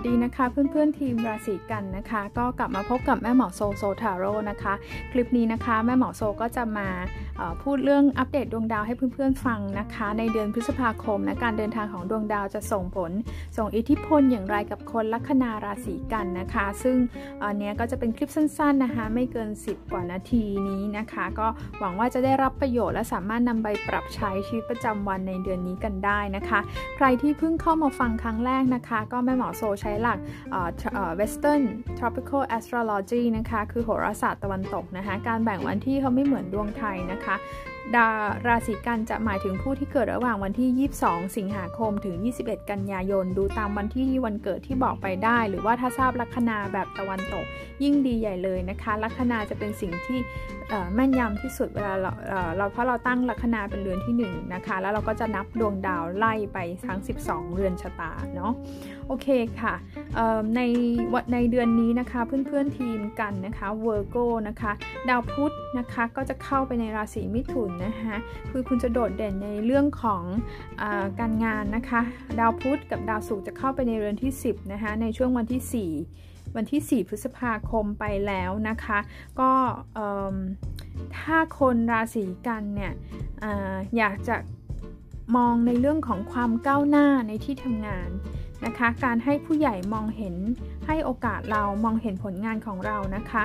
วัสดีนะคะเพื่อนๆทีมราศีกันนะคะ ก็กลับมาพบกับแม่หมอโซโซทาโร่นะคะ คลิปนี้นะคะ แม่หมอโซก็จะมา พูดเรื่องอัปเดตดวงดาวให้เพื่อนๆฟังนะคะ ในเดือนพฤษภาคมนะการเดินทางของดวงดาวจะส่งผล ส่งอิทธิพลอย่างไรกับคนลัคนาราศีกันนะคะ ซึ่งอันนี้ก็จะเป็นคลิปสั้นๆนะคะ ไม่เกิน 10 กว่านาทีนี้นะคะ ก็หวังว่าจะได้รับประโยชน์และสามารถนำไปปรับใช้ชีวิตประจำวันในเดือนนี้กันได้นะคะ ใครที่เพิ่งเข้ามาฟังครั้งแรกนะคะ ก็แม่หมอโซใช้หลัก Western Tropical Astrology นะคะ คือโหราศาสตร์ตะวันตกนะคะ การแบ่งวันที่เขาไม่เหมือนดวงไทยนะคะ啊 ดาราศีกันจะหมายถึงผู้ที่เกิดระหว่างวันที่ 22 สิงหาคมถึง 21 กันยายน ดูตามวันที่วันเกิดที่บอกไปได้ หรือว่าถ้าทราบลัคนาแบบตะวันตก ยิ่งดีใหญ่เลยนะคะ ลัคนาจะเป็นสิ่งที่แม่นยำที่สุดเวลาเราเราเพราะเราตั้งลัคนาเป็นเรือนที่1นะคะ แล้วเราก็จะนับดวงดาวไล่ไปทั้ง 12 เรือนชะตาเนาะโอเคค่ะในในเดือนนี้นะคะเพื่อนๆทีมกันนะคะเวอร์โกนะคะ ดาวพุธนะคะก็จะเข้าไปในราศีมิถุนนะคะคือคุณจะโดดเด่นในเรื่องของอการงานนะคะ ดาวพุธกับดาวศุกร์จะเข้าไปในเรือนที่ 10นะคะในช่วงวันที่ 4 วันที่ 4 พฤษภาคมไปแล้วนะคะ ก็ถ้าคนราศีกันเนี่ยออยากจะมองในเรื่องของความก้าวหน้าในที่ทำงานนะคะ การให้ผู้ใหญ่มองเห็นให้โอกาสเรามองเห็นผลงานของเรานะคะ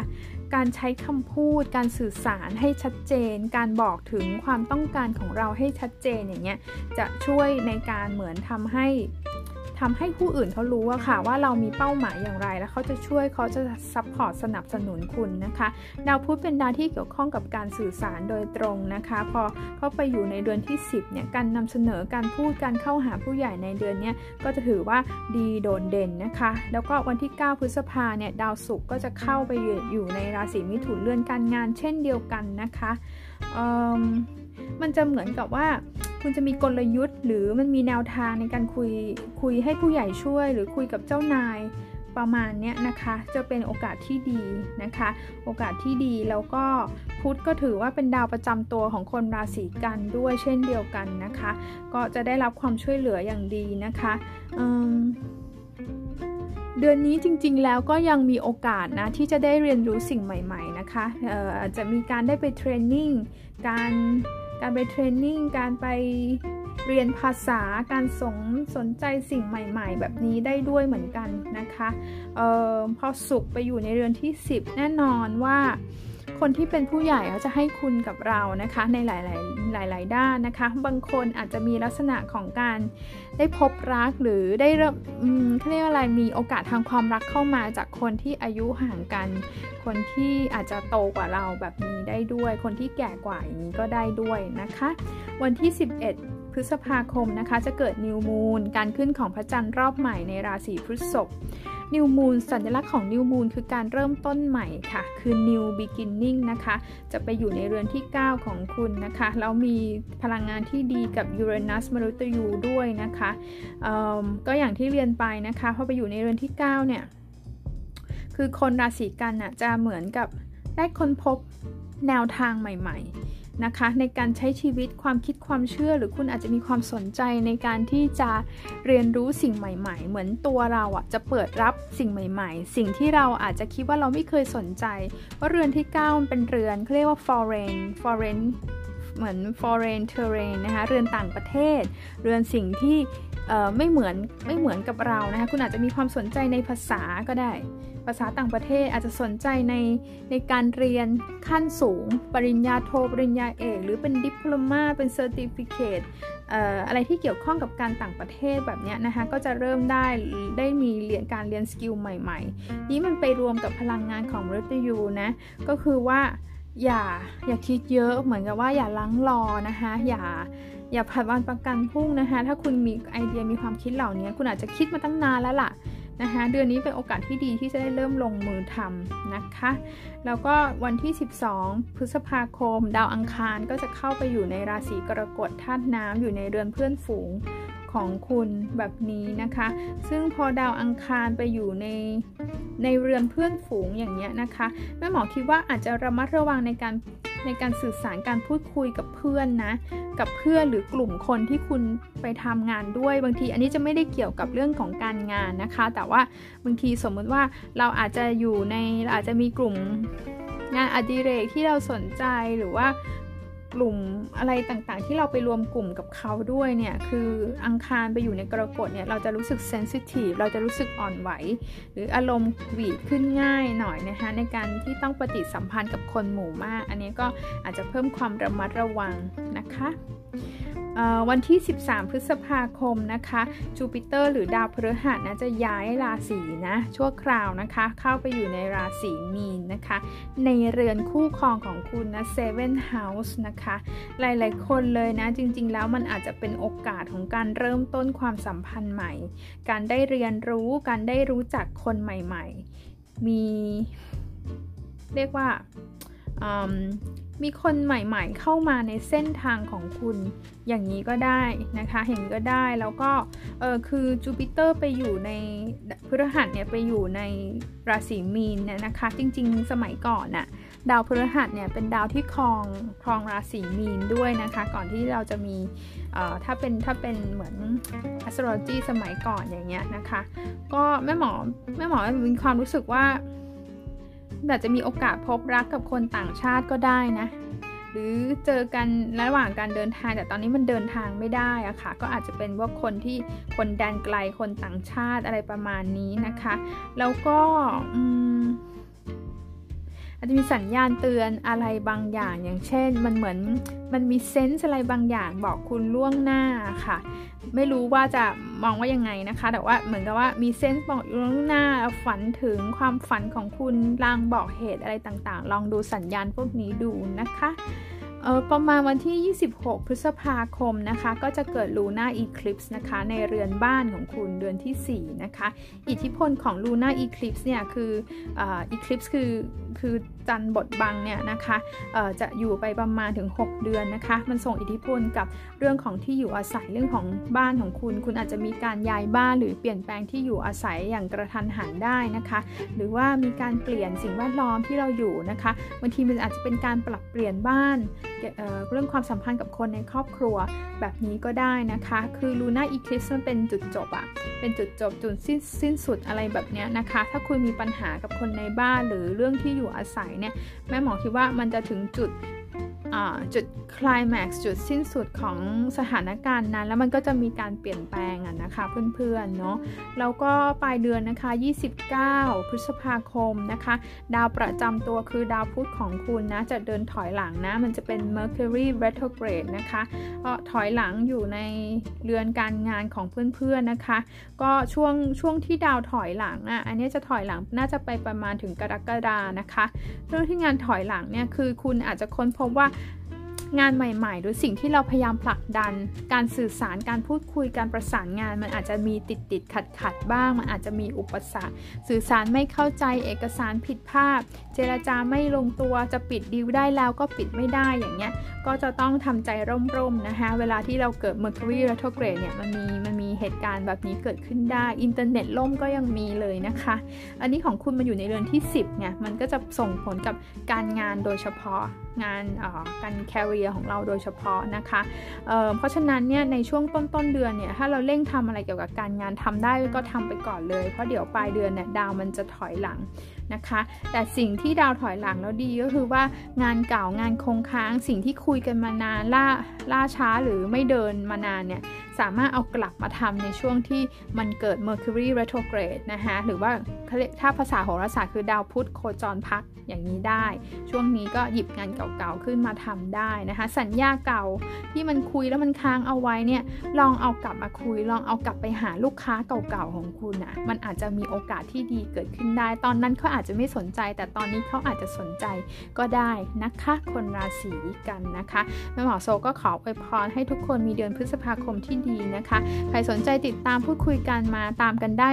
การใช้คำพูด การสื่อสารให้ชัดเจน การบอกถึงความต้องการของเราให้ชัดเจนอย่างเงี้ยจะช่วยในการเหมือนทำให้ ทำให้ผู้อื่นเขารู้ว่าค่ะว่าเรามีเป้าหมายอย่างไร แล้วเขาจะช่วยเขาจะsupport สนับสนุนคุณนะคะ ดาวพุธเป็นดาวที่เกี่ยวข้องกับการสื่อสารโดยตรงนะคะ พอเข้าไปอยู่ในเดือนที่ 10เนี่ยการนำเสนอการพูดการเข้าหาผู้ใหญ่ในเดือนนี้ก็จะถือว่าดีโดดเด่นนะคะ แล้วก็วันที่ 9 พฤษภาเนี่ยดาวศุกร์ก็จะเข้าไปอยู่ในราศีมิถุนเรือนการงาน เช่นเดียวกันนะคะมันจะเหมือนกับว่า คุณจะมีกลยุทธ์ หรือมันมีแนวทางในการคุยคุยให้ผู้ใหญ่ช่วย หรือคุยกับเจ้านายประมาณนี้นะคะ จะเป็นโอกาสที่ดีนะคะ โอกาสที่ดีแล้วก็พุธก็ถือว่าเป็นดาวประจำตัวของคนราศีกันด้วยเช่นเดียวกันนะคะ ก็จะได้รับความช่วยเหลืออย่างดีนะคะเดือนนี้จริงๆ แล้วก็ยังมีโอกาสนะที่จะได้เรียนรู้สิ่งใหม่ ๆ นะคะอาจจะมีการได้ไปเทรนนิ่ง การ การไปเทรนนิ่ง การไปเรียนภาษา การสนสนใจสิ่งใหม่ๆ แบบนี้ได้ด้วยเหมือนกันนะคะออพอสุกไปอยู่ในเรือนที่ 10 แน่นอนว่า คนที่เป็นผู้ใหญ่เขาจะให้คุณกับเรานะคะในหลาย ๆ หลาย ๆ ด้านนะคะ บางคนอาจจะมีลักษณะของการได้พบรักหรือได้เริ่มเขาเรียกว่าอะไรมีโอกาสทางความรักเข้ามาจากคนที่อายุห่างกัน คนที่อาจจะโตกว่าเราแบบนี้ได้ด้วย คนที่แก่กว่าอย่างนี้ก็ได้ด้วยนะคะ วันที่ 11พฤษภาคมนะคะจะเกิด new moon การขึ้นของพระจันทร์รอบใหม่ในราศีพฤษภ new moon สัญลักษณ์ของ new moon คือการเริ่มต้นใหม่ค่ะ คือ new beginning นะคะ จะไปอยู่ในเรือนที่ 9 ของคุณนะคะ แล้วมีพลังงานที่ดีกับยูเรนัสมฤตยูด้วยนะคะก็อย่างที่เรียนไปนะคะพอไปอยู่ในเรือนที่ 9 เนี่ย คือคนราศีกันน่ะจะเหมือนกับได้ค้นพบแนวทางใหม่ ๆ นะคะในการใช้ชีวิตความคิดความเชื่อ หรือคุณอาจจะมีความสนใจในการที่จะเรียนรู้สิ่งใหม่ ๆ เหมือนตัวเราอะจะเปิดรับสิ่งใหม่ ๆ สิ่งที่เราอาจจะคิดว่าเราไม่เคยสนใจว่าเรือนที่9มันเป็นเรือนเขาเรียกว่า foreign foreign เหมือน foreign terrain นะคะเรือนต่างประเทศ เรือนสิ่งที่ไม่เหมือนไม่เหมือนกับเรานะคะคุณอาจจะมีความสนใจในภาษาก็ได้ ภาษาต่างประเทศอาจจะสนใจในในการเรียนขั้นสูง ปริญญาโทปริญญาเอก หรือเป็น diploma เป็น certificate อะไรที่เกี่ยวข้องกับการต่างประเทศแบบนี้นะคะก็จะเริ่มได้ได้มีเรียนการเรียน skill ใหม่ๆ นี้มันไปรวมกับพลังงานของมฤตยูนะก็คือว่าอย่าอย่าคิดเยอะเหมือนกับว่าอย่ารั้งรอนะคะอย่าอย่าผัดวันประกันพรุ่งนะคะถ้าคุณมีไอเดียมีความคิดเหล่านี้ คุณอาจจะคิดมาตั้งนานแล้วล่ะ นะคะเดือนนี้เป็นโอกาสที่ดีที่จะได้เริ่มลงมือทำนะคะ แล้วก็วันที่ 12 พฤษภาคม ดาวอังคารก็จะเข้าไปอยู่ในราศีกรกฎธาตุน้ำอยู่ในเรือนเพื่อนฝูงของคุณแบบนี้นะคะ ซึ่งพอดาวอังคารไปอยู่ในในเรือนเพื่อนฝูงอย่างเงี้ยนะคะแม่หมอคิดว่าอาจจะระมัดระวังในการ ในการสื่อสารการพูดคุยกับเพื่อนนะ กับเพื่อนหรือกลุ่มคนที่คุณไปทำงานด้วย บางทีอันนี้จะไม่ได้เกี่ยวกับเรื่องของการงานนะคะ แต่ว่าบางทีสมมติว่าเราอาจจะอยู่ในอาจจะมีกลุ่มงานอดิเรกที่เราสนใจหรือว่า กลุ่มอะไรต่างๆ ที่เราไปรวมกลุ่มกับเขาด้วยเนี่ยคืออังคารไปอยู่ในกรกฎเนี่ยเราจะรู้สึกเซนซิทีฟเราจะรู้สึกอ่อนไหว หรืออารมณ์หวีดขึ้นง่ายหน่อยนะคะในการที่ต้องปฏิสัมพันธ์กับคนหมู่มาก อันนี้ก็อาจจะเพิ่มความระมัดระวังนะคะ วันที่ 13 พฤษภาคมนะคะจูปิเตอร์หรือดาวพฤหัสนะจะย้ายราศีนะชั่วคราวนะคะ เข้าไปอยู่ในราศีมีนนะคะ ในเรือนคู่ครองของคุณนะ Seven House นะคะ หลายๆ คนเลยนะ จริงๆ แล้วมันอาจจะเป็นโอกาสของการเริ่มต้นความสัมพันธ์ใหม่ การได้เรียนรู้การได้รู้จักคนใหม่ ๆ มีเรียกว่า มีคนใหม่ๆเข้ามาในเส้นทางของคุณอย่างนี้ก็ได้นะคะเห็นก็ได้แล้วก็เออคือจูปิเตอร์ไปอยู่ในพฤหัสเนี่ยไปอยู่ในราศีมีนเนี่ยนะคะ จริงๆ สมัยก่อนน่ะดาวพฤหัสเนี่ยเป็นดาวที่ครองครองราศีมีนด้วยนะคะ ก่อนที่เราจะมีถ้าเป็นถ้าเป็นเหมือน astrology สมัยก่อนอย่างเงี้ยนะคะ ก็แม่หมอแม่หมอมีความรู้สึกว่า อาจจะมีโอกาสพบรักกับคนต่างชาติก็ได้นะ หรือเจอกันระหว่างการเดินทางแต่ตอนนี้มันเดินทางไม่ได้อะค่ะ ก็อาจจะเป็นว่าคนที่คนแดนไกลคนต่างชาติอะไรประมาณนี้นะคะ แล้วก็อาจจะมีสัญญาณเตือนอะไรบางอย่าง อย่างเช่น มันเหมือนมันมีเซนส์อะไรบางอย่างบอกคุณล่วงหน้าค่ะ ไม่รู้ว่าจะมองว่ายังไงนะคะ แต่ว่าเหมือนกับว่ามีเซนส์บอกล่วงหน้าฝันถึงความฝันของคุณลางบอกเหตุอะไรต่างๆ ลองดูสัญญาณพวกนี้ดูนะคะเออประมาณวันที่ 26 พฤษภาคมนะคะ ก็จะเกิดลูน่าอีคลิปส์นะคะ ในเรือนบ้านของคุณเดือนที่ 4 นะคะ อิทธิพลของลูน่าอีคลิปส์เนี่ยคืออีคลิปส์คือ คือจันบทบังเนี่ยนะคะจะอยู่ไปประมาณถึง 6 เดือนนะคะ มันส่งอิทธิพลกับเรื่องของที่อยู่อาศัยเรื่องของบ้านของคุณ คุณอาจจะมีการย้ายบ้านหรือเปลี่ยนแปลงที่อยู่อาศัยอย่างกระทันหันได้นะคะ หรือว่ามีการเปลี่ยนสิ่งแวดล้อมที่เราอยู่นะคะบางทีมันอาจจะเป็นการปรับเปลี่ยนบ้านเรื่องความสัมพันธ์กับคนในครอบครัวแบบนี้ก็ได้นะคะ คือลูน่าอีคลิปมันเป็นจุดจบอะเป็นจุดจบจุดสิ้นสิ้นสุดอะไรแบบนี้นะคะ ถ้าคุณมีปัญหากับคนในบ้านหรือเรื่องที่อยู่อาศัยเนี่ยแม่หมอคิดว่ามันจะถึงจุด จุดคลายแม็กซ์จุดสิ้นสุดของสถานการณ์นั้น แล้วมันก็จะมีการเปลี่ยนแปลงอะนะคะเพื่อนๆเนาะแล้วก็ปลายเดือนนะคะ 29 พฤษภาคมนะคะ ดาวประจำตัวคือดาวพุธของคุณนะ จะเดินถอยหลังนะ มันจะเป็น Mercury retrograde นะคะก็ถอยหลังอยู่ในเรือนการงานของเพื่อนๆนะคะ ก็ช่วงช่วงที่ดาวถอยหลังอะอันนี้จะถอยหลังน่าจะไปประมาณถึงกรกฎานะคะ เรื่องที่งานถอยหลังเนี่ยคือคุณอาจจะค้นพบว่างานใหม่ๆ หรือสิ่งที่เราพยายามผลักดัน การสื่อสารการพูดคุยการประสานงาน มันอาจจะมีติดติดขัดขัดบ้าง มันอาจจะมีอุปสรรค สื่อสารไม่เข้าใจเอกสารผิดพลาดเจรจาไม่ลงตัวจะปิดดีลได้แล้วก็ปิดไม่ได้อย่างเงี้ยก็จะต้องทำใจร่มๆนะคะเวลาที่เราเกิด Mercury retrograde เนี่ยมันมีมันมี เหตุการณ์แบบนี้เกิดขึ้นได้ อินเทอร์เน็ตล่มก็ยังมีเลยนะคะ อันนี้ของคุณมาอยู่ในเรือนที่ 10ไงมันก็จะส่งผลกับการงานโดยเฉพาะงานการแคริเอร์ของเราโดยเฉพาะนะคะเเพราะฉะนั้นเนี่ยในช่วงต้นต้นเดือนเนี่ยถ้าเราเร่งทำอะไรเกี่ยวกับการงานทำได้ก็ทำไปก่อนเลย เพราะเดี๋ยวปลายเดือนเนี่ยดาวมันจะถอยหลังนะคะ แต่สิ่งที่ดาวถอยหลังแล้วดีก็คือว่างานเก่างานคงค้างสิ่งที่คุยกันมานานล่าล่าช้าหรือไม่เดินมานานเนี่ย สามารถเอากลับมาทำในช่วงที่มันเกิด Mercury retrograde นะคะหรือว่าถ้าภาษาโหราศาสตร์คือดาวพุธโคจรพักอย่างนี้ได้ ช่วงนี้ก็หยิบงานเก่าๆขึ้นมาทำได้นะคะ สัญญาเก่าที่มันคุยแล้วมันค้างเอาไว้เนี่ยลองเอากลับมาคุย ลองเอากลับไปหาลูกค้าเก่าๆของคุณนะมันอาจจะมีโอกาสที่ดีเกิดขึ้นได้ ตอนนั้นเขาอาจจะไม่สนใจ แต่ตอนนี้เขาอาจจะสนใจก็ได้นะคะคนราศีกันนะคะแม่หมอโซก็ขออวยพรให้ทุกคนมีเดือนพฤษภาคมที่ดีนะคะ ใครสนใจติดตามพูดคุยกันมาตามกันได้